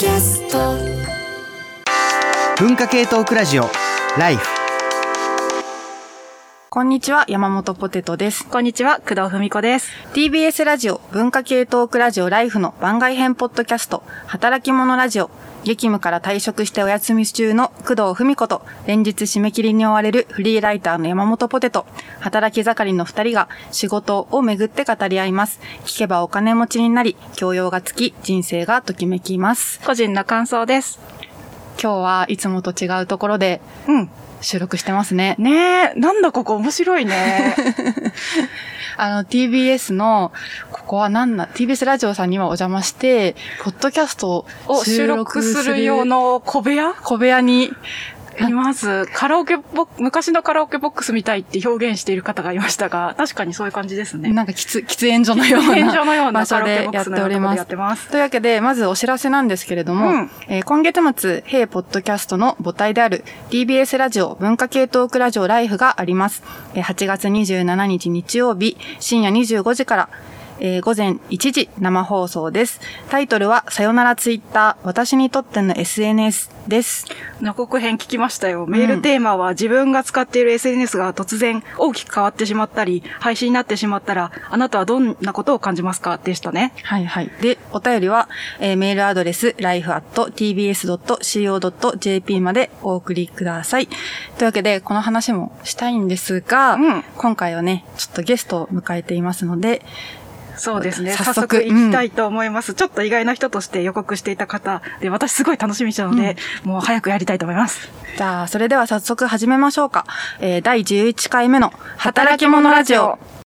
キャスト。文化系トークラジオライフ。こんにちは、山本ポテトです。こんにちは、工藤文子です。TBS ラジオ、文化系トークラジオライフの番外編ポッドキャスト、働き者ラジオ、激務から退職してお休み中の工藤文子と、連日締め切りに追われるフリーライターの山本ポテト、働き盛りの二人が仕事をめぐって語り合います。聞けばお金持ちになり、教養がつき、人生がときめきます。個人の感想です。今日はいつもと違うところでうん。収録してますね。ねえ、なんだここ面白いね。あの、TBS の、ここは何な、TBS ラジオさんにはお邪魔して、ポッドキャストをを収録する用の小部屋？小部屋に、います。カラオケボック昔のカラオケボックスみたいって表現している方がいましたが、確かにそういう感じですね。なんか喫喫煙所のような喫煙所のような場所でやっておりますやって。ます。というわけで、まずお知らせなんですけれども、うんえー今月末、ヘイポッドキャストの母体である TBS ラジオ文化系トークラジオライフがあります。えー8月27日日曜日、深夜25時から、えー午前1時生放送です。タイトルは、さよならツイッター、私にとっての SNS です。予告編聞きましたよ。メールテーマは自分が使っている SNS が突然大きく変わってしまったり、配信になってしまったら、あなたはどんなことを感じますか？でしたね。はいはい。で、お便りは、えーメールアドレス、life.tbs.co.jp までお送りください。というわけで、この話もしたいんですが、うん今回はね、ちょっとゲストを迎えていますので、そうですね。早早速速行きたいと思います。ちょっと意外な人として予告していた方で、私すごい楽しみにしたので、もう早くやりたいと思います。じゃあ、それでは早速始めましょうか。えー第11回目の働き者ラジオ。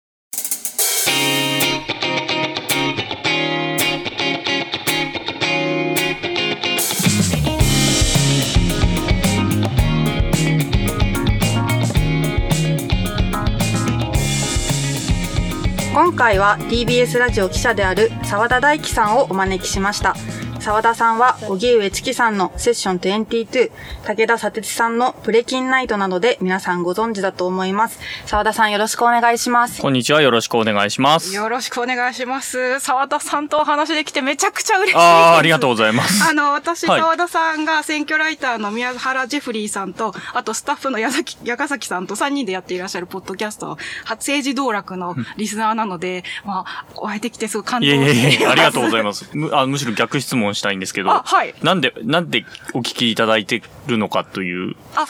今回は TBS ラジオ記者である澤田大樹さんをお招きしました。澤田さんは、荻上チキさんのセッション22、武田砂鉄さんのプレキンナイトなどで皆さんご存知だと思います。澤田さんよろしくお願いします。こんにちは。よろしくお願いします。よろしくお願いします。沢田さんとお話できてめちゃくちゃ嬉しいです。ああ、ありがとうございます。あの、私、はい沢田さんが選挙ライターの宮原ジェフリーさんと、あとスタッフの矢崎、矢ヶ崎さんと3人でやっていらっしゃるポッドキャスト、政治道楽のリスナーなので、まあ、お会いできてすごい感動いえいえいえ、ありがとうございまます。むあむしろ逆質問したいんですけど、あはい。なんで、なんでお聞きいただいてるのかという、す。あ、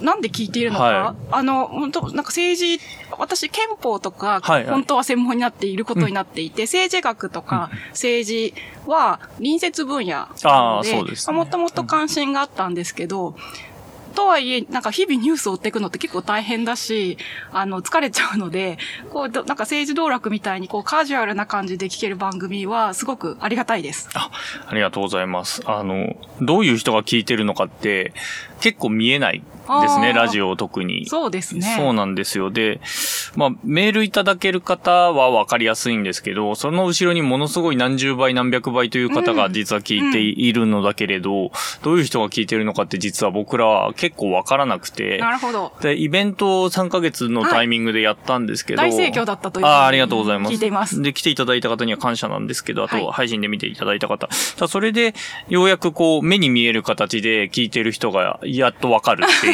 なんで聞いているのか、はい。あの、本当なんか政治、私憲法とか、はいはい。本当は専門になっていることになっていて、政治学とか政治は隣接分野なので、あーそうですね。もともと関心があったんですけど、とはいえ、なんか日々ニュースを追っていくのって結構大変だし、あの、疲れちゃうので、こう、なんか政治道楽みたいにこうカジュアルな感じで聞ける番組はすごくありがたいです。あ、ありがとうございます。あの、どういう人が聞いてるのかって、結構見えないですね、ラジオ特に。そうですね。そうなんですよ。で、まあ、メールいただける方はわかりやすいんですけど、その後ろにものすごい何十倍何百倍という方が実は聞いているのだけれど、どういう人が聞いてるのかって実は僕らは結構わからなくて、なるほど。で、イベントを3ヶ月のタイミングでやったんですけど。大盛況だったというああ、ありがとうございます。聞いていますで、来ていただいた方には感謝なんですけど、あはいと、配信で見ていただいた方。ただそれで、ようやくこう、目に見える形で聞いてる人が、やっとわかるっていう。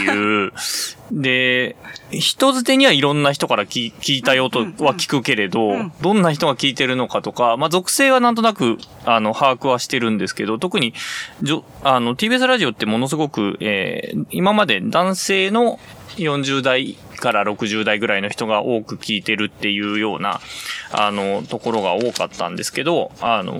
で、人づてにはいろんな人から聞聞いたよとは聞くけれど、ん。どんな人が聞いてるのかとか、まあ、属性はなんとなく、あの、把握はしてるんですけど、特に、じょあの、TBS ラジオってものすごく、えー今まで男性の40代から60代ぐらいの人が多く聞いてるっていうような、あの、ところが多かったんですけど、あの、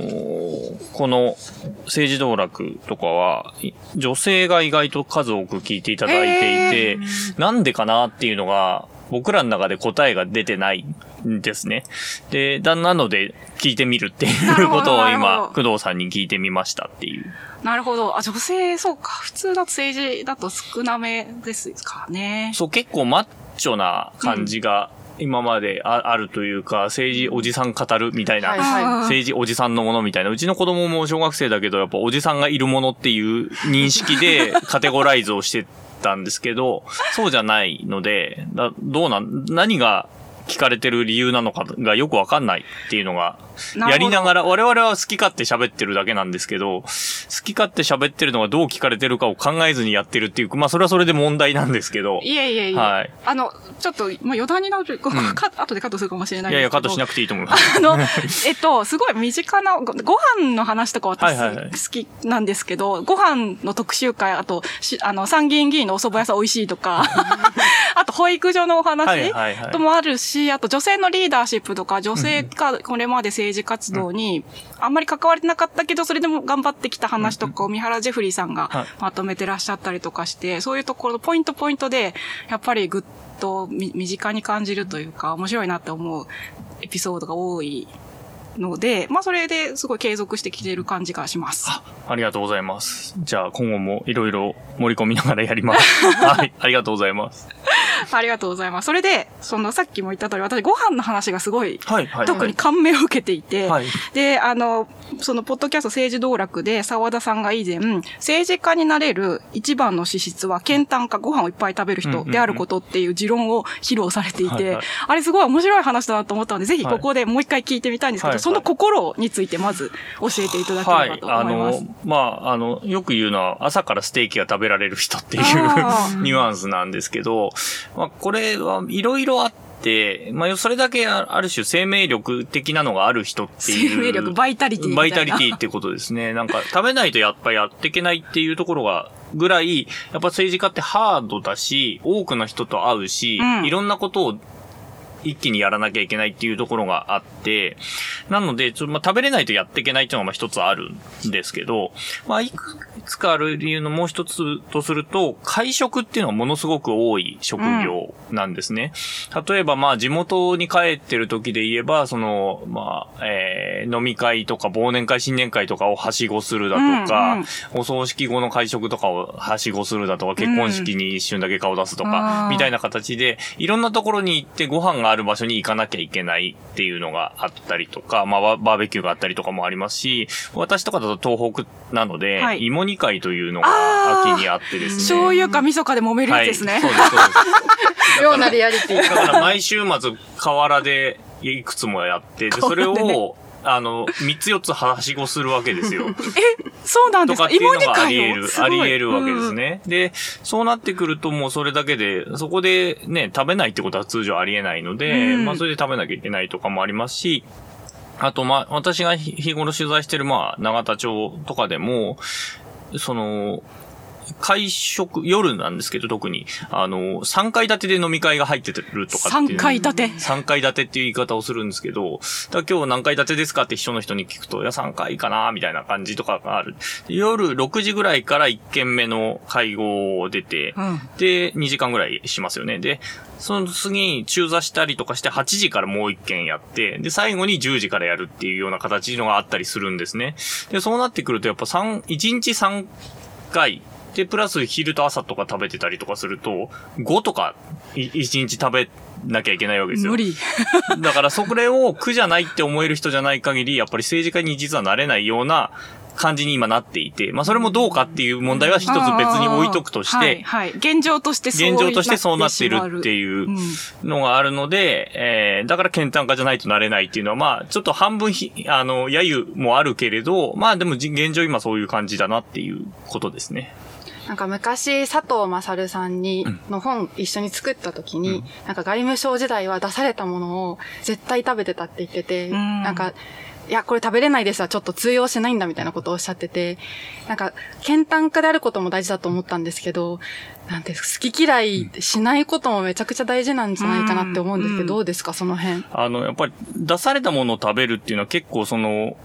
この政治道楽とかは、い女性が意外と数多く聞いていただいていて、なんでかなっていうのが、僕らの中で答えが出てないんですね。で、だ、なので、聞いてみるっていうことを今、ど工藤さんに聞いてみましたっていう。なるほど。あ、女性、そうか。普通の政治だと少なめですかね。そう、結構マッチョな感じが今までああるというか、政治おじさん語るみたいな、はいはい政治おじさんのものみたいな。うちの子供も小学生だけど、やっぱおじさんがいるものっていう認識で カテゴライズをしてたんですけど、そうじゃないので、どうなん、何が聞かれてる理由なのかがよくわかんないっていうのが、やりながら、我々は好き勝手喋ってるだけなんですけど、好き勝手喋ってるのがどう聞かれてるかを考えずにやってるっていう、まあそれはそれで問題なんですけど。いえいえいえ。はい。あの、ちょっと、まあ、余談になる、こうか後でカットするかもしれないいやいや、カットしなくくていいと思います。あの、えっと、すごい身近な、ごご飯の話とか私はいはいはい。好きなんですけど、ご飯の特集会、あと、しあの、参議院議員のお蕎麦屋さん美味しいとか、あと、保育所のおはい話はいはい。ともあるし、あと、女性のリーダーシップとか、女性がこれまで政治活動にあんまり関われてなかったけど、それでも頑張ってきた話とかを三原ジェフリーさんがはいまとめてらっしゃったりとかして、そういうところのポイントポイントで、やっぱりぐっとみ身近に感じるというか、面白いなって思うエピソードが多いので、まあそれですごい継続してきている感じがします。ありがとうございます。じゃあ今後もいろいろ盛り込みながらやります。はい、ありがとうございます。ありがとうございます。それで、そのさっきも言った通り、私ご飯の話がすごい、はい、はい。特に感銘を受けていて、はい。で、あの、その、ポッドキャスト政治道楽で沢田さんが以前、政治家になれる一番の資質は、健単化、ご飯をいっぱい食べる人であることっていう持論を披露されていてはいはい、あれすごい面白い話だなと思ったので、ぜひはいここでもう一回聞いてみたいんですけど、はいはいその心についてまず教えていただけはい。ればとあ思います。の、まあ、あの、よく言うのは、朝からステーキが食べられる人っていう ニュアンスなんですけど、まあ、これはいろいろあって、まあ、それだけあある種生命力的なのがある人っていう。生命力、バイタリティ。バイタリティってことですね。なんか、食べないとやっぱやっていけないっていうところが、ぐらい、やっぱ政治家ってハードだし、多くの人と会うし、うんいろんなことを一気にやらなきゃいけないっていうところがあって、なので、ちょっとまあ食べれないとやっていけないっていうのがまあ一つあるんですけど、まあいくつかある理由のもう一つとすると、会食っていうのはものすごく多い職業なんですね。例えばまあ地元に帰ってる時で言えば、その、まあ、えー飲み会とか忘年会、新年会とかをはしごするだとか、うんうんお葬式後の会食とかをはしごするだとか、結婚式に一瞬だけ顔出すとあか、ーみたいな形で、いろんなところに行ってご飯がある場所に行かなきゃいけないっていうのがあったりとか、まあバーベキューがあったりとかもありますし、私とかだと東北なので、はい芋煮会というのが秋にあってですね。醤油か味噌かで揉めるやつですね。はい、そうです、そうです。ようなリアリティ。だから毎週末河原でいくつもやって、で、それを、あの、三つ四つはしごするわけですよ。そうなんですか？とかっていうのがあり得る、あり得るわけですね。で、そうなってくるともうそれだけで、そこでね、食べないってことは通常あり得ないので、うんまあそれで食べなきゃいけないとかもありますし、あとまあ、私が日日頃取材してるまあ、長田町とかでも、その、会食、夜なんですけど特に、あの、3階建てで飲み会が入ってるとかっていう。3階建て？3階建てっていう言い方をするんですけど、だ今日何階建てですかって秘書の人に聞くと、いや3階かなみたいな感じとかがある。で夜6時ぐらいから1軒目の会合を出て、うん。で、2時間ぐらいしますよね。で、その次に中座したりとかして8時からもう1軒やって、で、最後に10時からやるっていうような形のがあったりするんですね。で、そうなってくるとやっぱ3、1日3回、で、プラス昼と朝とか食べてたりとかすると、5とかい1日食べなきゃいけないわけですよ。無理。だからそれを苦じゃないって思える人じゃない限り、やっぱり政治家に実はなれないような感じに今なっていて、まあそれもどうかっていう問題は一つ別に置いとくとしはい、て、はい。現状としてそう現状としてそうなっているってういううんのがあるので、えー、だから健単化じゃないとなれないっていうのは、まあちょっと半分ひ、あの、揶揄もあるけれど、まあでもじ現状今そういう感じだなっていうことですね。なんか昔、佐藤勝さんにうん、の本一緒に作った時に、うん。なんか外務省時代は出されたものを絶対食べてたって言ってて、うん。なんか、いや、これ食べれないですはちょっと通用しないんだみたいなことをおっしゃってて、なんか、健単化であることも大事だと思ったんですけど、なんて、好き嫌いしないこともめちゃくちゃ大事なんじゃないかなって思うんですけど、うん。どうですか、その辺？あの、やっぱり出されたものを食べるっていうのは結構その、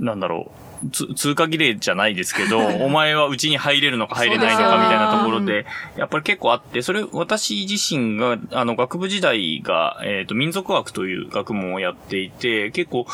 なんだろう、つ通過儀礼じゃないですけど、お前はうちに入れるのか入れないのかみたいなところで、やっぱり結構あって、それ私自身が、あの、学部時代が、えっ、と、民族学という学問をやっていて、結構、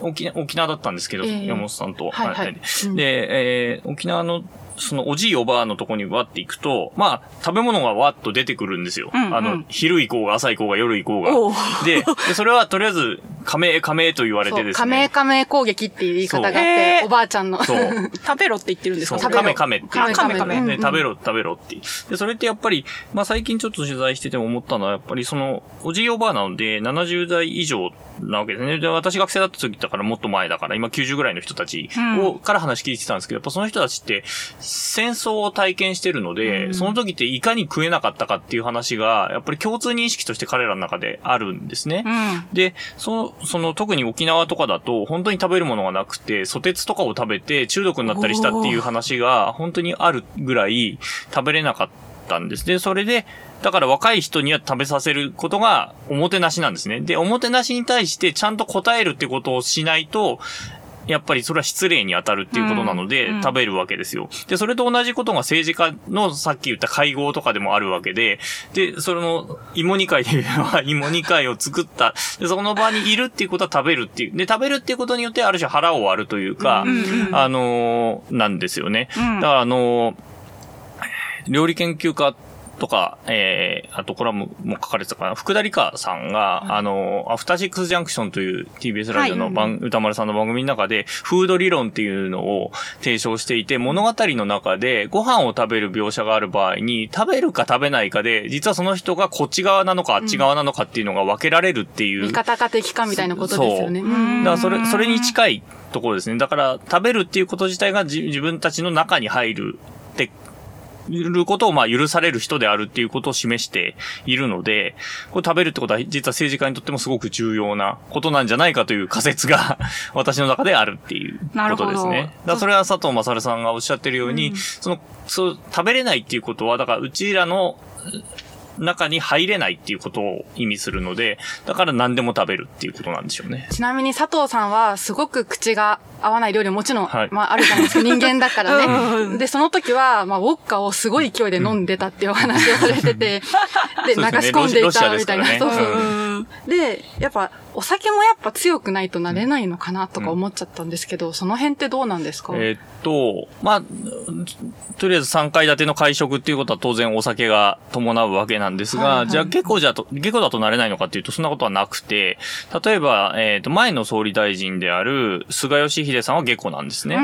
沖縄、沖縄だったんですけど、ええ。山本さんと。はいはい。で、えー沖縄の、そのおじいおばあのとこにわって行くと、まあ、食べ物がわっと出てくるんですよ。うんうんあの、昼行こうが朝行こうが夜行こうが。で、でそれはとりあえず加盟、加盟と言われてですね。加盟加盟攻撃っていう言い方があっておばあちゃんの。そう。食べろって言ってるんですか？そう、食べろカメカメってカメカメカメカメねうん食べろ、食べろって。で、それってやっぱり、まあ最近ちょっと取材してて思ったのは、やっぱりその、おじいおばあなので、70代以上なわけですね。で、私学生だった時だからもっと前だから、今90ぐらいの人たちを、から話聞いてたんですけど、やっぱその人たちって、戦争を体験してるので、その時っていかに食えなかったかっていう話が、やっぱり共通認識として彼らの中であるんですね。うん。で、その、その、特に沖縄とかだと、本当に食べるものがなくて、ソテツとかを食べて中毒になったりしたっていう話が、本当にあるぐらい食べれなかったんです。で、それで、だから若い人には食べさせることがおもてなしなんですね。で、おもてなしに対してちゃんと答えるってことをしないと、やっぱりそれは失礼に当たるっていうことなので、食べるわけですよ。で、それと同じことが政治家のさっき言った会合とかでもあるわけで、で、その、芋煮会で言えば、芋煮会を作った。で、その場にいるっていうことは食べるっていう。で、食べるっていうことによって、ある種腹を割るというか、あのーなんですよね。うんだから、あのー料理研究家とか、えー、あとコラムも書かれてたかな、福田理香さんが、あの、アフターシックスジャンクションという TBS ラジオの番、歌丸さんの番組の中で、フード理論っていうのを提唱していて、物語の中でご飯を食べる描写がある場合に、食べるか食べないかで、実はその人がこっち側なのかあっち側なのかっていうのが分けられるっていう。味方か敵かみたいなことですよね。そううんだからそれ、それに近いところですね。だから、食べるっていうこと自体がじ自分たちの中に入るって、ることをまあ許される人であるっていうことを示しているので、これ食べるってことは実は政治家にとってもすごく重要なことなんじゃないかという仮説が 私の中であるっていうことですね。だそれは佐藤正さんがおっしゃってるように、その、そう、食べれないっていうことは、だからうちらの中に入れないっていうことを意味するので、だから何でも食べるっていうことなんでしょうね。ちなみに佐藤さんはすごく口が合わない料理ももちろん、はいまああるじゃないですか。人間だからうんね。で、その時は、まあウォッカをすごい勢いで飲んでたっていうお話をされてて、で、流し込んでいたみたいな。そうそううんで、やっぱ、お酒もやっぱ強くないとなれないのかなとか思っちゃったんですけど、その辺ってどうなんですか、えーっと、まあ、とりあえず3階建ての会食っていうことは当然お酒が伴うわけなんですが、はいはいじゃあ結構じゃと、結構だとなれないのかっていうとそんなことはなくて、例えば、えーっと、前の総理大臣である菅義偉さんは下戸なんですね。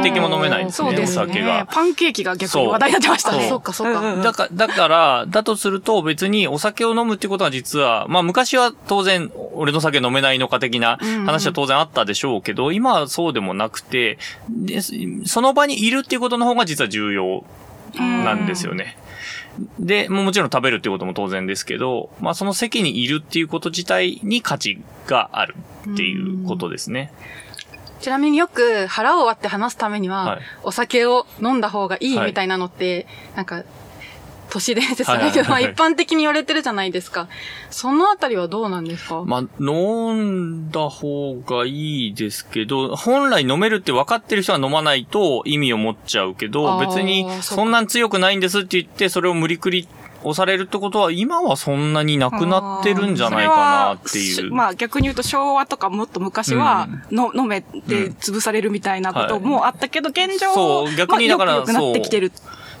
一滴も飲めないんですね、そうですお酒ねが。。パンケーキが逆に話題になってましたね。そうかそうかんんんだから、だから、だとすると別にお酒を飲むっていうことは実は、まあ昔は当然、俺の酒飲めないのか的な話は当然あったでしょうけど、今はそうでもなくて、でその場にいるっていうことの方が実は重要なんですよね。で、もちろん食べるっていうことも当然ですけど、まあその席にいるっていうこと自体に価値があるっていうことですね。ちなみによく腹を割って話すためには、はいお酒を飲んだ方がいいはいみたいなのって、なんか、都市伝説じゃないけど、まあ一般的に言われてるじゃないですか。そのあたりはどうなんですか、まあ、飲んだ方がいいですけど、本来飲めるって分かってる人は飲まないと意味を持っちゃうけど、別にそんなん強くないんですって言って、それを無理くり押されるってことは、今はそんなになくなってるんじゃないかなっていう。まあ逆に言うと昭和とかもっと昔は、の飲めて潰されるみたいなこともあったけど、現状、そう逆にだからまあよく良くなってきてる。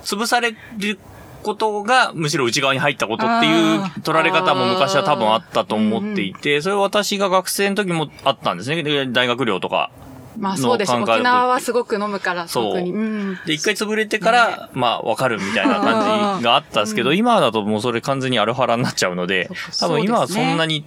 潰されることがむしろ内側に入ったことっていう取られ方も昔は多分あったと思っていて、それは私が学生の時もあったんですね。で大学寮とか。まあそうです。沖縄はすごく飲むから、そう。で、一回潰れてから、まあ、わかるみたいな感じがあったんですけど、今だともうそれ完全にアルハラになっちゃうので、多分今はそんなに、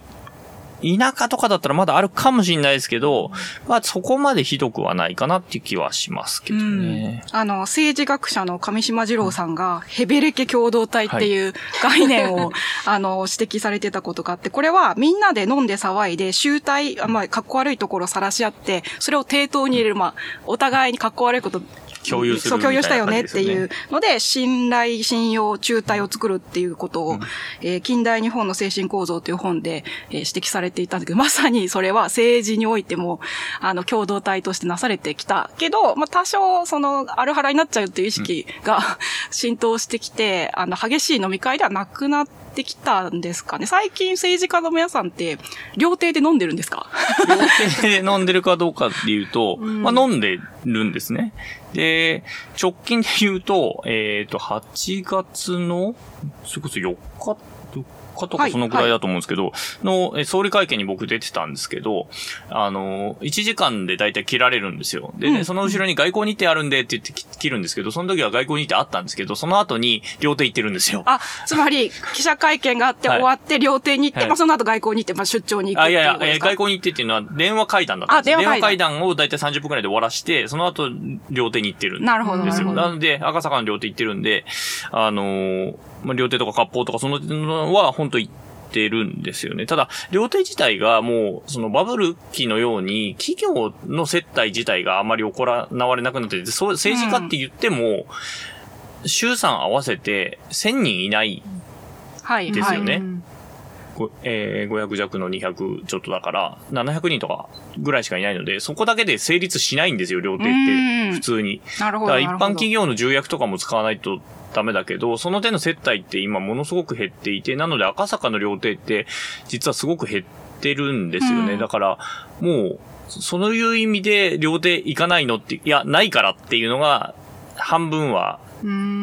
田舎とかだったらまだあるかもしれないですけど、まあそこまでひどくはないかなっていう気はしますけどね。あの、政治学者の上島二郎さんが、ヘベレケ共同体っていう概念を、あの、指摘されてたことがあって、これはみんなで飲んで騒いで、集体、あまあ、格好悪いところを晒し合って、それを抵当に入れる、まあ、お互いに格好悪いこと、共有するそう、共有したよねっていうので、信頼、信用、中体を作るっていうことを、えー近代日本の精神構造という本で、えー指摘されていたんだけど、まさにそれは政治においても、あの、共同体としてなされてきたけど、まあ、多少、その、アルハラになっちゃうっていう意識が、浸透してきて、あの、激しい飲み会ではなくなってきたんですかね。最近政治家の皆さんって、料亭で飲んでるんですか？料亭で飲んでるかどうかっていうと、まあ飲んでるんですね。で、直近で言うと、えっ、と、8月の、それこそ4日、日とかそのくらいだと思うんですけど、の、え総理会見に僕出てたんですけど、あの、1時間で大体切られるんですよ。でね、うんその後ろに外交日程あるんでって言ってき切るんですけど、その時は外交日程あったんですけど、その後に両手行ってるんですよ。あ、つまり、記者会見があってはい終わって、料亭に行って、はいまあ、その後外交に行って、まあ、出張に行くってあ、いやいやいうこと、ですか？えー外交日程っていうのは電話会談だったんですあ電話会談会談を大体30分くらいで終わらして、その後、両手に行ってるんですよ。なるほど、なので、赤坂の両手行ってるんで、あのーまあ、両手とか割烹とかそののは本当行ってるんですよね。ただ、両手自体がもう、そのバブル期のように、企業の接待自体があまり行われなくなってて、そう政治家って言っても、衆参合わせて1000人いないはい、ですよねはいごえー500弱の200ちょっとだから、700人とかぐらいしかいないので、そこだけで成立しないんですよ、料亭っうんて。普通に。なるほど。だから一般企業の重役とかも使わないとダメだけど、その手の接待って今ものすごく減っていて、なので赤坂の料亭って実はすごく減ってるんですよね。うんだから、もう、そういう意味で料亭行かないのって、いや、ないからっていうのが、半分はうん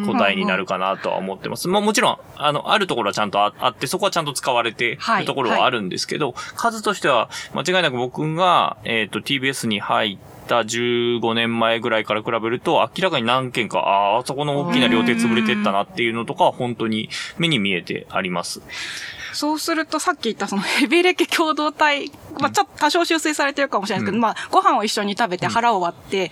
答えになるかなとは思ってます。まあもちろん、あの、あるところはちゃんとああって、そこはちゃんと使われてはい。るところはあるんですけど、数としては、間違いなく僕が、えっ、と、TBS に入った15年前ぐらいから比べると、明らかに何件か、ああ、あそこの大きな料亭潰れてったなっていうのとかは本当に目に見えてあります。そうすると、さっき言ったそのヘビレケ共同体、まあちょっと多少修正されてるかもしれないですけど、うん。まあご飯を一緒に食べて腹を割って、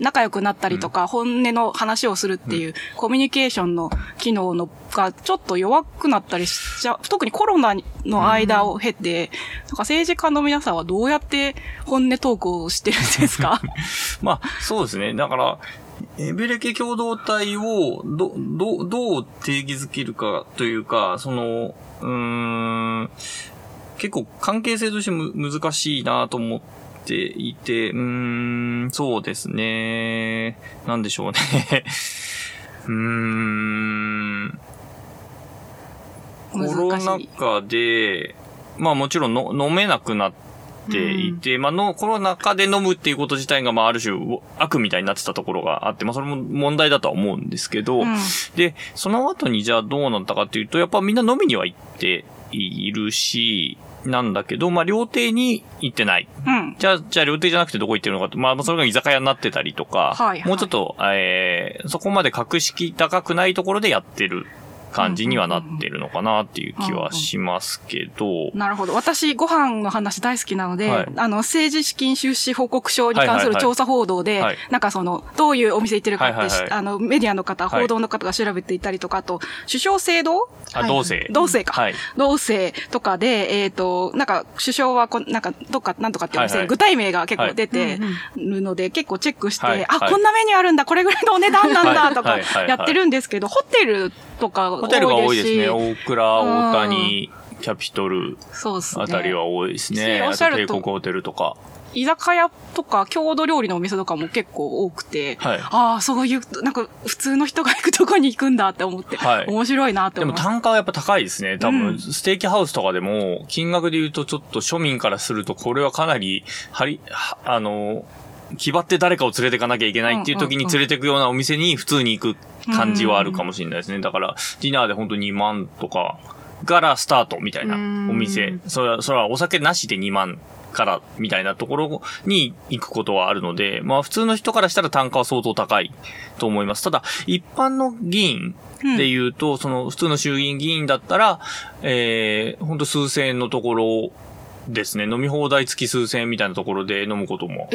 仲良くなったりとか、本音の話をするっていう、コミュニケーションの機能のがちょっと弱くなったりしちゃう、特にコロナの間を経て、なんか政治家の皆さんはどうやって本音トークをしてるんですか？まあ、そうですね。だから、エベレケ共同体を、ど、ど、どう定義づけるかというか、その、うーん、結構関係性としてむ難しいなと思っていて、うーん、そうですね。なんでしょうね。うん、コロナ。禍で、まあもちろんの飲めなくなっていて、まあの、コロナ禍で飲むっていうこと自体が、まあある種悪みたいになってたところがあって、まあそれも問題だとは思うんですけど、うん。で、その後にじゃあどうなったかっていうと、やっぱみんな飲みには行っているし、なんだけど、まあ料亭に行ってない。うん。じゃあ、じゃあ料亭じゃなくてどこ行ってるのかって、まあまあそれが居酒屋になってたりとか、はいはい。もうちょっと、えー、そこまで格式高くないところでやってる感じにはなってるのかなっていう気はしますけど、なるほど。私、ご飯の話大好きなので、はい。あの、政治資金収支報告書に関すはいはいはいる調査報道で、はいなんかその、どういうお店行ってるかって、はいはいはい。あの、メディアの方、はい。報道の方が調べていたりとか、あと、首相制度？あ、同性。同性か。はい。同性とかで、えっ、と、なんか、首相はこ、なんか、どっか、なんとかっていうお店、はいはい。具体名が結構出てはい。るので、結構チェックして、あ、はいはい。こんなメニューあるんだ、これぐらいのお値段なんだ、はいとかはいはいはい。やってるんですけど、ホテルとかホテルが多いですね。し大倉、大谷、キャピトルそうですね。あたりは多いですね。でおっしゃると帝国ホテルとか。居酒屋とか郷土料理のお店とかも結構多くて、はいああ、そういう、なんか普通の人が行くとこに行くんだって思って、はい面白いなってでも思います。単価はやっぱ高いですね。多分、うんステーキハウスとかでも、金額で言うとちょっと庶民からすると、これはかなり、はり、はあの、気張って誰かを連れてかなきゃいけないっていう時に連れてくようなお店に普通に行く感じはあるかもしれないですね。だから、ディナーで本当に2万とか、からスタートみたいなお店。それは、それはお酒なしで2万からみたいなところに行くことはあるので、まあ普通の人からしたら単価は相当高いと思います。ただ、一般の議員で言うと、その普通の衆議院議員だったら、えー、ほんと数千円のところですね、飲み放題付き数千円みたいなところで飲むことも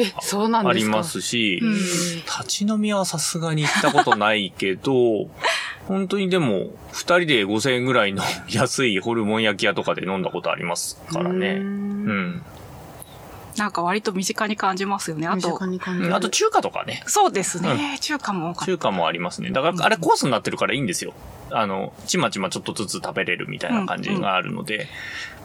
ありますし、うん立ち飲みはさすがに行ったことないけど、本当にでも、二人で5000円ぐらいの安いホルモン焼き屋とかで飲んだことありますからね。ううんん。なんか割と身近に感じますよね。あ身とあと中華とかね。そうですね。中華も多かった。中華もありますね。だから、あれコースになってるからいいんですよ。あの、ちまちまちょっとずつ食べれるみたいな感じがあるので、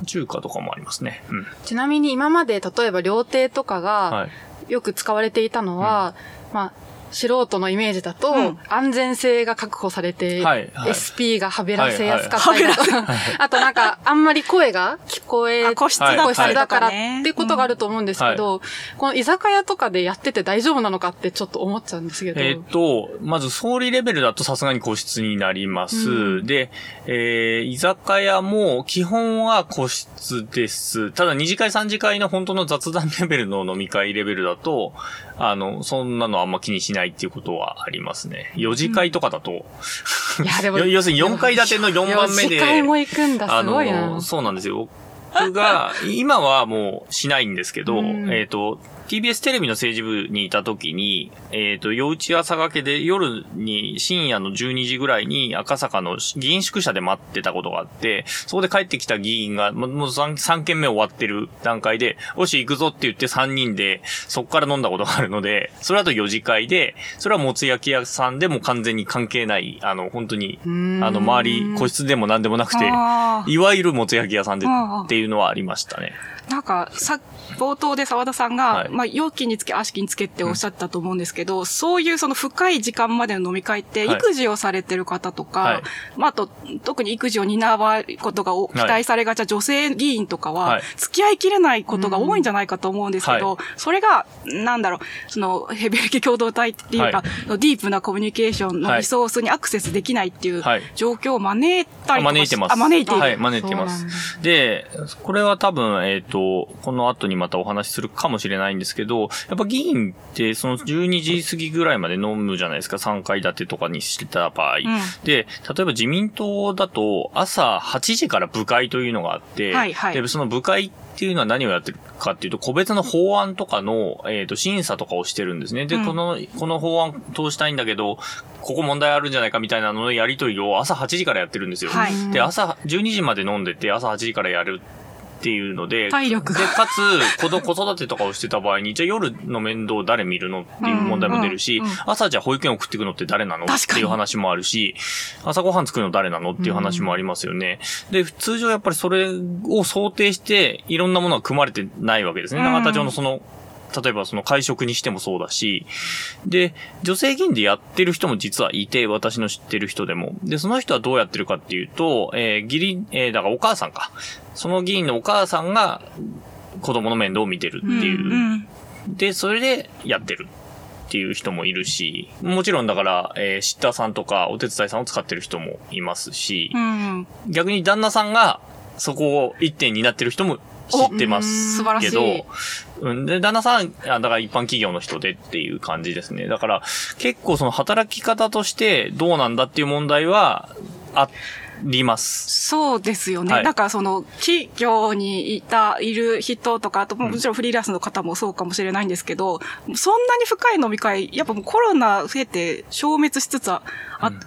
中華とかもありますね。うん。ちなみに今まで例えば料亭とかがはい。よく使われていたのは、まあ、素人のイメージだと、うん。安全性が確保されて、はいはい。SP がはべらせやすかったりだとか、あとなんか、あんまり声が聞こえ、あ個室だかね。個室だからっていうことがあると思うんですけど、この居酒屋とかでやってて大丈夫なのかってちょっと思っちゃうんですけど。えっ、と、まず総理レベルだとさすがに個室になります。うん。で、えー、居酒屋も基本は個室です。ただ二次会三次会の本当の雑談レベルの飲み会レベルだと、あの、そんなのあんま気にしないっていうことはありますね。四次会とかだと、いや、でも、よ要するに4階建ての4番目で。四次会も行くんだ、あすごいなの、。そうなんですよ。僕が、今はもうしないんですけど、うんえっ、と、TBS テレビの政治部にいた時に、えっ、と、夜打ち朝がけで夜に深夜の12時ぐらいに赤坂の議員宿舎で待ってたことがあって、そこで帰ってきた議員が、もうもう 3, 3件目終わってる段階で、よし行くぞって言って3人で、そこから飲んだことがあるので、それだと4次会で、それはもつ焼き屋さんでも完全に関係ない、あの、本当に、あの、周り、個室でも何でもなくて、あー。いわゆるもつ焼き屋さんでああっていうのはありましたね。なんか、さ、冒頭で沢田さんが、はい。まあ、容器につけ、悪しきにつけっておっしゃったと思うんですけど、そういうその深い時間までの飲み会って、はい。育児をされてる方とか、はい。まあ、あと、特に育児を担うことがお期待されがちな女性議員とかは、はい。付き合いきれないことが多いんじゃないかと思うんですけど、はそれが、なんだろう、その、ヘベレケ共同体っていうか、ディープなコミュニケーションのリソースにアクセスできないっていうはい。状況を招いたりとかし招いてます。あ、招いている。はい、招いてます。で、これは多分、えっ、と、この後にまたお話しするかもしれないんですけど、やっぱ議員ってその12時過ぎぐらいまで飲むじゃないですか、3階建てとかにしてた場合。で、例えば自民党だと朝8時から部会というのがあって、はいはいで、その部会っていうのは何をやってるかっていうと、個別の法案とかの、えっ、と、審査とかをしてるんですね。で、うんこの、この法案通したいんだけど、ここ問題あるんじゃないかみたいなののやりとりを朝8時からやってるんですよ。はいで、朝12時まで飲んでて、朝8時からやるっていうので、体力がで、かつ、子供子育てとかをしてた場合に、じゃあ夜の面倒誰見るのっていう問題も出るし、うんうんうん朝じゃあ保育園送っていくのって誰なの？っていう話もあるし、朝ごはん作るの誰なの？っていう話もありますよね。で、通常やっぱりそれを想定して、いろんなものが組まれてないわけですね。うん永田町のその、例えばその会食にしてもそうだし、で、女性議員でやってる人も実はいて、私の知ってる人でも。で、その人はどうやってるかっていうと、えー、義理、えー、だからお母さんか。その議員のお母さんが子供の面倒を見てるっていう。んん。で、それでやってるっていう人もいるし、もちろんだから、えー、シッターさんとかお手伝いさんを使ってる人もいますし、うん。逆に旦那さんがそこを一点になってる人も知ってます素晴らしい。けど、うん、で、旦那さん、あだから一般企業の人でっていう感じですね。だから、結構その働き方としてどうなんだっていう問題はあります。そうですよね。はい。なんかその、企業にいた、いる人とか、あともちろんフリーランスの方もそうかもしれないんですけど、そんなに深い飲み会、やっぱもうコロナ増えて消滅しつつあ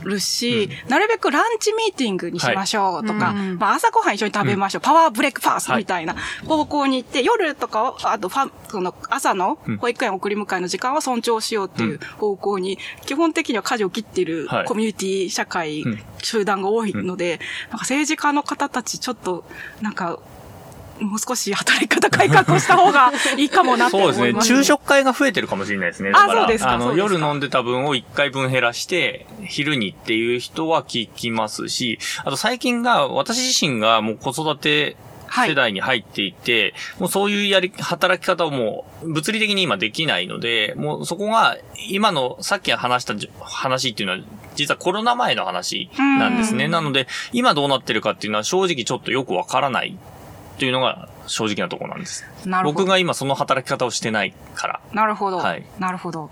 るし、なるべくランチミーティングにしましょうとか、はい。うん。まあ朝ごはん一緒に食べましょう、パワーブレックファーストはいみたいな方向に行って、夜とかは、あとファン、その朝のうん。保育園送り迎えの時間は尊重しようっていう方向に、基本的には舵を切っているはい。コミュニティ社会、うん集団が多いので、なんか政治家の方たちちょっと、なんか、もう少し働き方改革をした方がいいかもなってそうですね。思います。昼食会が増えてるかもしれないですね。だから、あそうですかあの、夜飲んでた分を1回分減らして、昼にっていう人は聞きますし、あと最近が、私自身がもう子育てはい世代に入っていて、もうそういうやり、働き方をもう物理的に今できないので、もうそこが今のさっき話したじ話っていうのは実はコロナ前の話なんですね。うんなので今どうなってるかっていうのは正直ちょっとよくわからないっていうのが正直なところなんです。なるほど。僕が今その働き方をしてないから。なるほど。はいなるほど。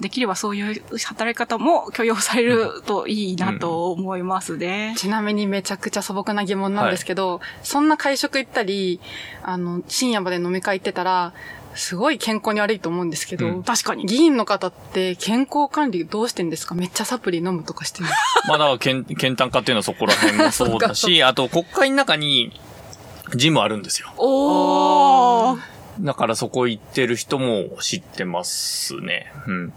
できればそういう働き方も許容されるといいなと思いますね。ちなみにめちゃくちゃ素朴な疑問なんですけど、そんな会食行ったり、あの、深夜まで飲み会行ってたら、すごい健康に悪いと思うんですけど、うん確かに。議員の方って健康管理どうしてんですか？めっちゃサプリ飲むとかしてるまあだから、けん、健単化っていうのはそこら辺もそうだし、あと国会の中にジムあるんですよ。おー。だからそこ行ってる人も知ってますね。うん。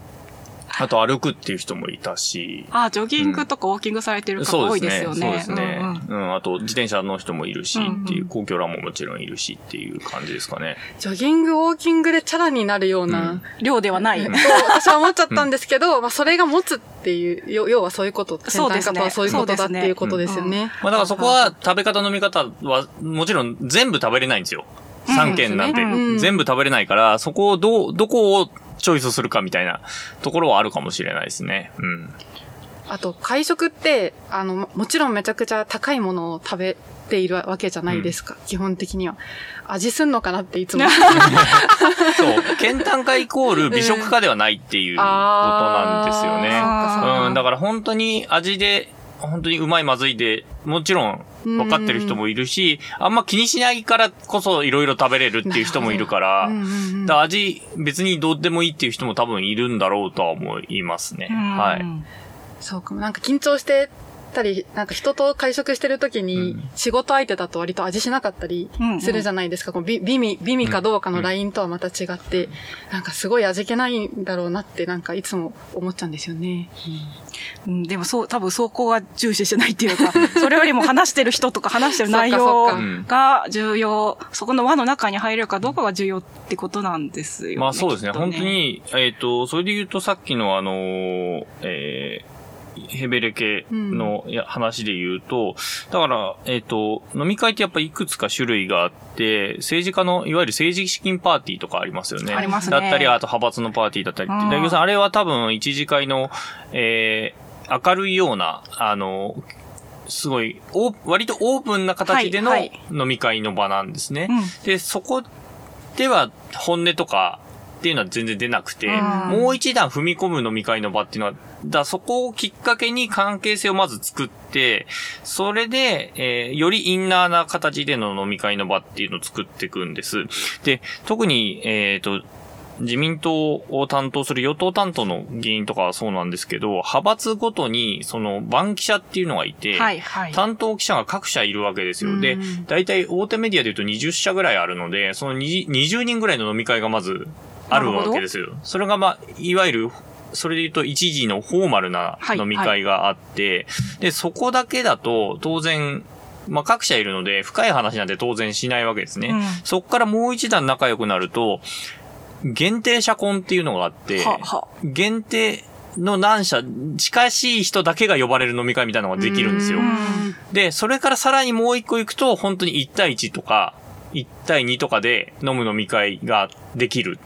あと歩くっていう人もいたし、ああ、ジョギングとかウォーキングされてる方多いですよね。そうですね。うんあと自転車の人もいるし、っていう、公共ランももちろんいるしっていう感じですかね。ジョギング、ウォーキングでチャラになるような、うん。量ではない。そう私は思っちゃったんですけど、まあそれが持つっていう、要要はそういうこと、そうですね。そういうことだっていうことですよね。まあだからそこは食べ方飲み方はもちろん全部食べれないんですよ。3軒なんて、うん。全部食べれないから、そこをどう、どこをチョイスするかみたいなところはあるかもしれないですね。うん。あと、会食って、あの、ももちろんめちゃくちゃ高いものを食べているわけじゃないですか、基本的には。味すんのかなっていつも。そう。健単化イコール美食家ではないっていうことなんですよね。あーうん。だから本当に味で、本当にうまいまずいで、もちろん分かってる人もいるし、あんま気にしないからこそいろいろ食べれるっていう人もいるから、味別にどうでもいいっていう人も多分いるんだろうとは思いますね。はい。そうかも。なんか緊張してたり、なんか人と会食してる時に、うん仕事相手だと割と味しなかったりするじゃないですか。こう美美味、美味かどうかのラインとはまた違って、なんかすごい味気ないんだろうなって、なんかいつも思っちゃうんですよね。うん、でもそう、多分そこは重視してないっていうか、それよりも話してる人とか話してる内容が重要、そこの輪の中に入れるかどうかが重要ってことなんですよね。まあそうですね。きっと本当。に、えっ、と、それで言うとさっきのあのーえーヘベレケのや話で言うと、だから、えっ、と、飲み会ってやっぱいくつか種類があって、政治家の、いわゆる政治資金パーティーとかありますよね。ありますねだったり、あと派閥のパーティーだったりって。うんさん、あれは多分一次会の、えー明るいような、あの、すごい、オー割とオープンな形でのはい飲み会の場なんですね。うんで、そこでは本音とかっていうのは全然出なくて、うんもう一段踏み込む飲み会の場っていうのは、だそこをきっかけに関係性をまず作って、それで、えーよりインナーな形での飲み会の場っていうのを作っていくんです。で、特に、えっ、と、自民党を担当する与党担当の議員とかはそうなんですけど、派閥ごとに、その、番記者っていうのがいて、はい、はい。担当記者が各社いるわけですよ。でうん、大体大手メディアで言うと20社ぐらいあるので、その20 20人ぐらいの飲み会がまずあるわけですよ。それがまあ、いわゆる、それで言うと一時のフォーマルなはい飲み会があって、で、そこだけだと当然、まあ各社いるので深い話なんて当然しないわけですね。うんそこからもう一段仲良くなると、限定社婚っていうのがあって、は、は。限定の何社、近しい人だけが呼ばれる飲み会みたいなのができるんですよう。んで、それからさらにもう一個行くと、本当に1対1とか、1対2とかで飲む飲み会ができる。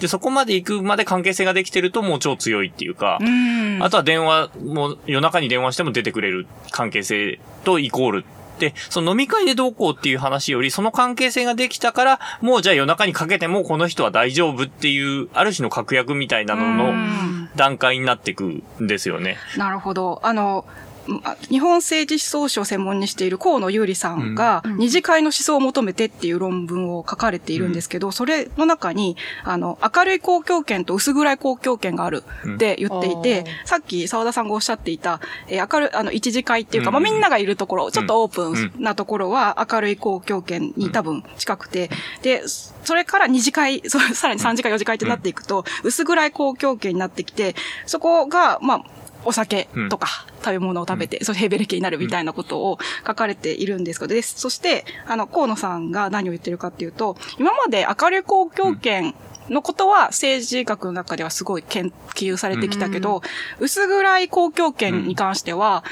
で、そこまで行くまで関係性ができてるともう超強いっていうか、うん。あとは電話、もう夜中に電話しても出てくれる関係性とイコール。で、その飲み会でどうこうっていう話より、その関係性ができたから、もうじゃあ夜中にかけてもこの人は大丈夫っていう、ある種の確約みたいなのうのん段階になっていくんですよね。なるほど。あの、あ日本政治思想史を専門にしている河野優里さんが、二次会の思想を求めてっていう論文を書かれているんですけど、それの中に、あの、明るい公共権と薄暗い公共権があるって言っていて、うんさっき澤田さんがおっしゃっていた、えー明るい、あの、一次会っていうか、うん。まあみんながいるところ、ちょっとオープうん。ンなところは明るい公共権に多分近くて、で、それから二次会、そさらに三次会、四次会ってなっていくと、薄暗い公共権になってきて、そこが、まあ、お酒とか食べ物を食べて、それヘベレケになるみたいなことを書かれているんですけど、で、そして、あの、河野さんが何を言ってるかっていうと、今まで明るい公共権のことは政治学の中ではすごい研究されてきたけど、薄暗い公共権に関しては、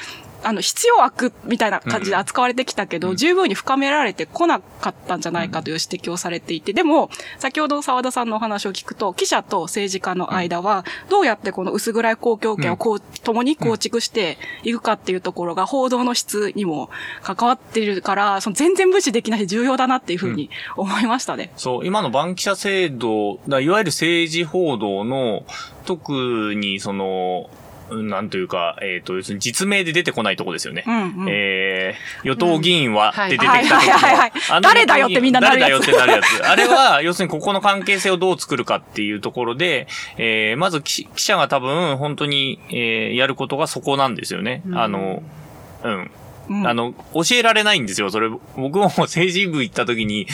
あの、必要悪みたいな感じで扱われてきたけど、十分に深められてこなかったんじゃないかという指摘をされていて、でも、先ほど沢田さんのお話を聞くと、記者と政治家の間は、どうやってこの薄暗い公共権をこう、共に構築していくかっていうところが報道の質にも関わっているから、その全然無視できないし重要だなっていうふうに思いましたね。そう、今の番記者制度、だいわゆる政治報道の、特にその、うんなんというか、えっ、と、要するに実名で出てこないとこですよね。うんうんえー、与党議員は、うんって出てきた時のはいはいはいはいあの誰だよってみんななるやつ誰だよってなるやつ。あれは、要するにここの関係性をどう作るかっていうところで、えー、まず記記者が多分、本当に、えー、やることがそこなんですよね。あの、うん。うんあの、教えられないんですよ。それ、僕も政治部行った時に、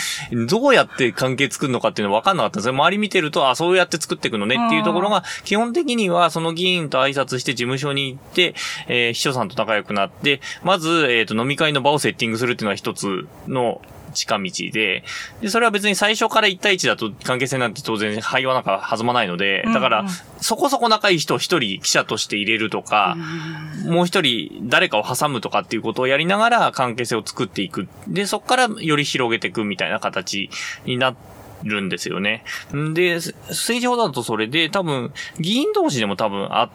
どうやって関係作るのかっていうの分かんなかったんですよ。周り見てると、あ、そうやって作っていくのねっていうところが、基本的にはその議員と挨拶して事務所に行って、えー秘書さんと仲良くなって、まず、えっ、と、飲み会の場をセッティングするっていうのは一つの、近道で、で、それは別に最初から1対1だと関係性なんて当然会話なんか弾まないので、だからそこそこ仲いい人を一人記者として入れるとか、もう一人誰かを挟むとかっていうことをやりながら関係性を作っていく。で、そこからより広げていくみたいな形になるんですよね。んで、政治法だとそれで多分、議員同士でも多分あっ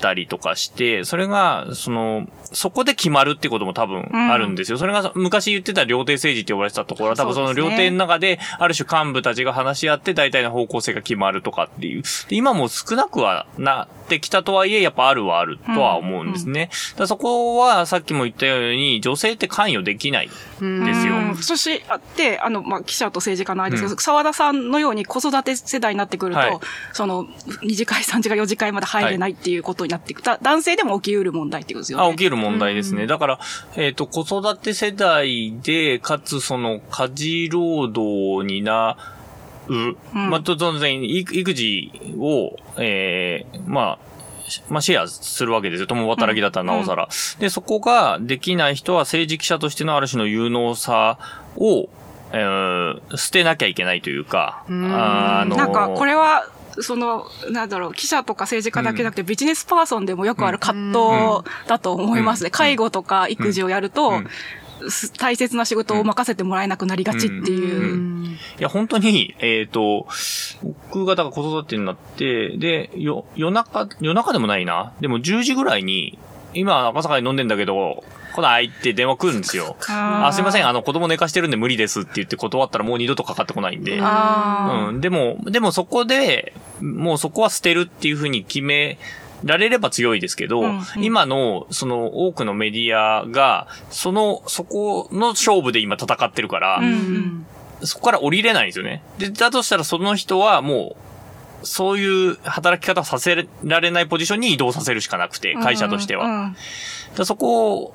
たりとかして、それが、その、そこで決まるってことも多分あるんですよ。それが昔言ってた料亭政治って呼ばれてたところは多分その料亭の中で、ある種幹部たちが話し合って大体の方向性が決まるとかっていう。で今も少なくはなってきたとはいえ、やっぱあるはあるとは思うんですね。だからそこはさっきも言ったように、女性って関与できない。ですようんそして、あって、あの、まあ、記者と政治家の間ですけど、沢田さんのように子育て世代になってくると、はいその、2次会、3次会、4次会まで入れないっていうことになっていく。だ男性でも起きうる問題っていうことですよね。あ、起きる問題ですね。だから、えっ、と、子育て世代で、かつその家事労働になう、まあ、と当然、い育児を、えーまあ、まあ、シェアするわけですよ。共働きだったらなおさら。で、そこができない人は政治記者としてのある種の有能さを、えー捨てなきゃいけないというか、あのなんか、これは、その、なんだろう、記者とか政治家だけじゃなくて、ビジネスパーソンでもよくある葛藤だと思いますね。うん。介護とか育児をやると、大切な仕事を任せてもらえなくなりがちっていう。いや、本当に、えっ、と、僕がだから子育てになって、で、よ、夜中、夜中でもないな。でも10時ぐらいに、今赤坂に飲んでんだけど、来ないって電話来るんですよ。ああ、すいません、あの、子供寝かしてるんで無理ですって言って断ったらもう二度とかかってこないんで。あうん。でも、でもそこで、もうそこは捨てるっていうふうに決められれば強いですけど、うんうん今の、その多くのメディアが、その、そこの勝負で今戦ってるから、あ。うんそこから降りれないんですよね。で、だとしたらその人はもう、そういう働き方をさせられないポジションに移動させるしかなくて、会社としては。うんうんそこを、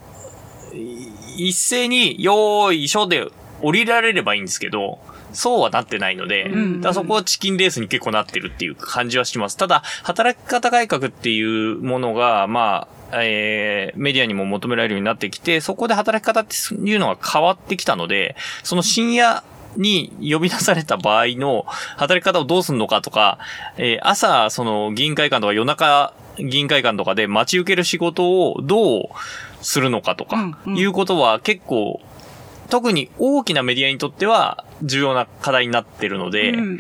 い一斉に、よーいしょで降りられればいいんですけど、そうはなってないので、んだからそこはチキンレースに結構なってるっていう感じはします。ただ、働き方改革っていうものが、まあ、えー、メディアにも求められるようになってきて、そこで働き方っていうのが変わってきたので、その深夜に呼び出された場合の働き方をどうするのかとか、えー朝、その議員会館とか夜中議員会館とかで待ち受ける仕事をどうするのかとかいうことは結構、特に大きなメディアにとっては重要な課題になってるので、うん。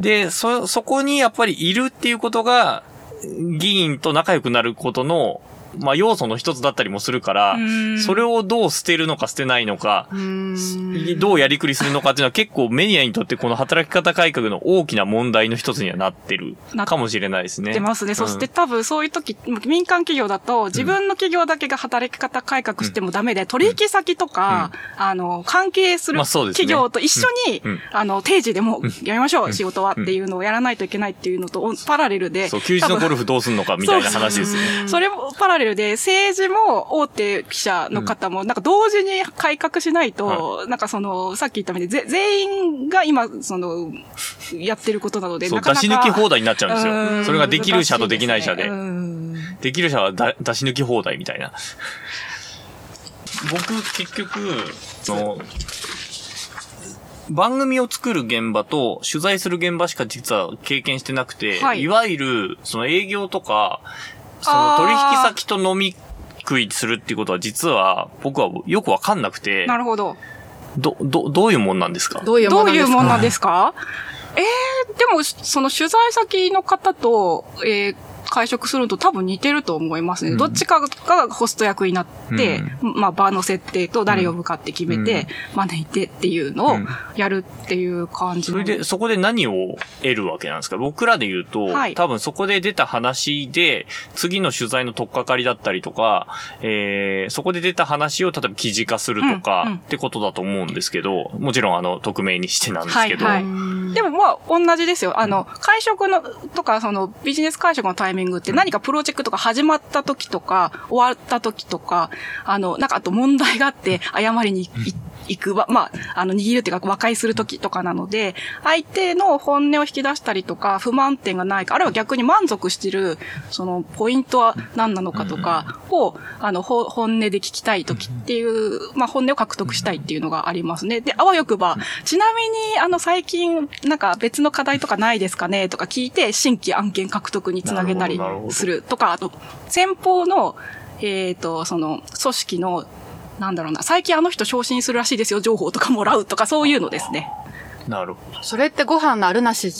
で、そ、そこにやっぱりいるっていうことが、議員と仲良くなることの、まあ、要素の一つだったりもするからうん、それをどう捨てるのか捨てないのか、どうやりくりするのかっていうのは結構メディアにとってこの働き方改革の大きな問題の一つにはなってるかもしれないですね。出ますね。そしてうん。多分そういう時、民間企業だと自分の企業だけが働き方改革してもダメで、取引先とか、あの、関係する企業と一緒に、あの、定時でもうやめましょう、仕事はっていうのをやらないといけないっていうのとパラレルで。そう、休日のゴルフどうすんのかみたいな話ですよね。それもパラレルで、政治も大手記者の方も、なんか同時に改革しないと、なんかその、さっき言ったみたいに、ぜ全員が今、その、やってることなので、なかなか出し抜き放題になっちゃうんですうんよ。それができる社とできない社で。うんできる社はだ出し抜き放題みたいな。僕、結局、その、番組を作る現場と取材する現場しか実は経験してなくて、はいい、わゆる、その営業とか、その取引先と飲み食いするっていうことは実は僕はよくわかんなくて、なるほど。ど、ど、どういうもんなんですか？どういうどうものですか？いうもんなんですか？えー、でも、その取材先の方と、えー会食するのと多分似てると思いますね。うん。どっちかがホスト役になって、まあ場の設定と誰呼ぶかって決めて、招いてっていうのをうん。やるっていう感じの。それで、そこで何を得るわけなんですか？僕らで言うと、はい。多分そこで出た話で、次の取材の取っかかりだったりとか、えー、そこで出た話を例えば記事化するとか、うんうん。ってことだと思うんですけど、もちろんあの、匿名にしてなんですけど、はいはい。でもまあ同じですよ。あの、会食の、とか、そのビジネス会食のタイイミングって何かプロジェクトが始まった時とか、終わった時とか、あの、なんかあと問題があって謝りに行行くわ、まあ、あの、握るっていうか和解するときとかなので、相手の本音を引き出したりとか、不満点がないか、あるいは逆に満足してる、その、ポイントは何なのかとかを、あの、本音で聞きたいときっていう、まあ、本音を獲得したいっていうのがありますね。で、あわよくば、ちなみに、あの、最近、なんか別の課題とかないですかね？とか聞いて、新規案件獲得につなげたりするとか、あと、先方の、えっ、ー、と、その、組織のなんだろうな、最近あの人昇進するらしいですよ、情報とかもらうとか、そういうのですね。なるほど。それってご飯のあるなし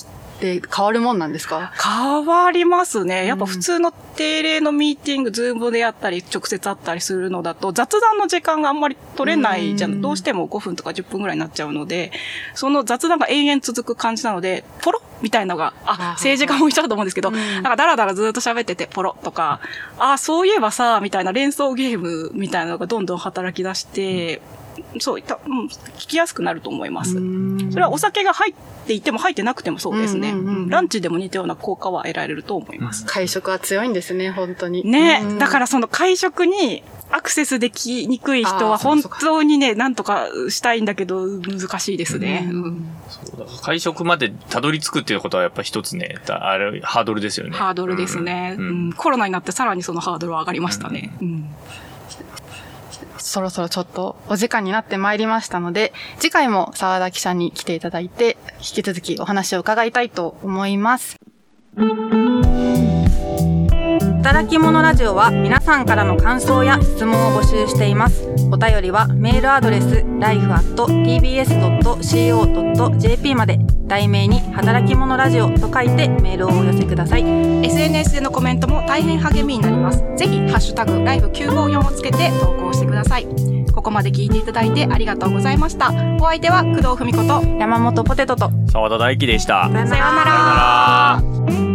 って変わるもんなんですか？変わりますね。やっぱ普通の定例のミーティング、 Zoom でやったり、直接会ったりするのだと、雑談の時間があんまり取れないじゃん。どうしても5分とか10分ぐらいになっちゃうので、その雑談が延々続く感じなので、ポロみたいなのが、あ、政治家も一緒だと思うんですけど、なんかダラダラずっと喋ってて、ポロとか、あ、そういえばさ、みたいな連想ゲームみたいなのがどんどん働き出して、そういった、うん、聞きやすくなると思います。それはお酒が入っていても入ってなくてもそうですね。ランチでも似たような効果は得られると思います。会食は強いんですね、本当に。ね、だからその会食にアクセスできにくい人は本当にね、なんとかしたいんだけど、難しいですね。うん、そうだ会食までたどり着くっていうことはやっぱ一つね、あれ、ハードルですよね。ハードルですね、コロナになってさらにそのハードルは上がりましたね。うんそろそろちょっとお時間になってまいりましたので、次回も沢田記者に来ていただいて、引き続きお話を伺いたいと思います。働き者ラジオは皆さんからの感想や質問を募集しています。お便りはメールアドレス life.tbs.co.jp まで題名に働き者ラジオと書いてメールをお寄せください。SNS でのコメントも大変励みになります。ぜひ、ハッシュタグ、ライフ954をつけて投稿してください。ここまで聞いていただいてありがとうございました。お相手は工藤文子と山本ポテトと沢田大樹でした。さようなら。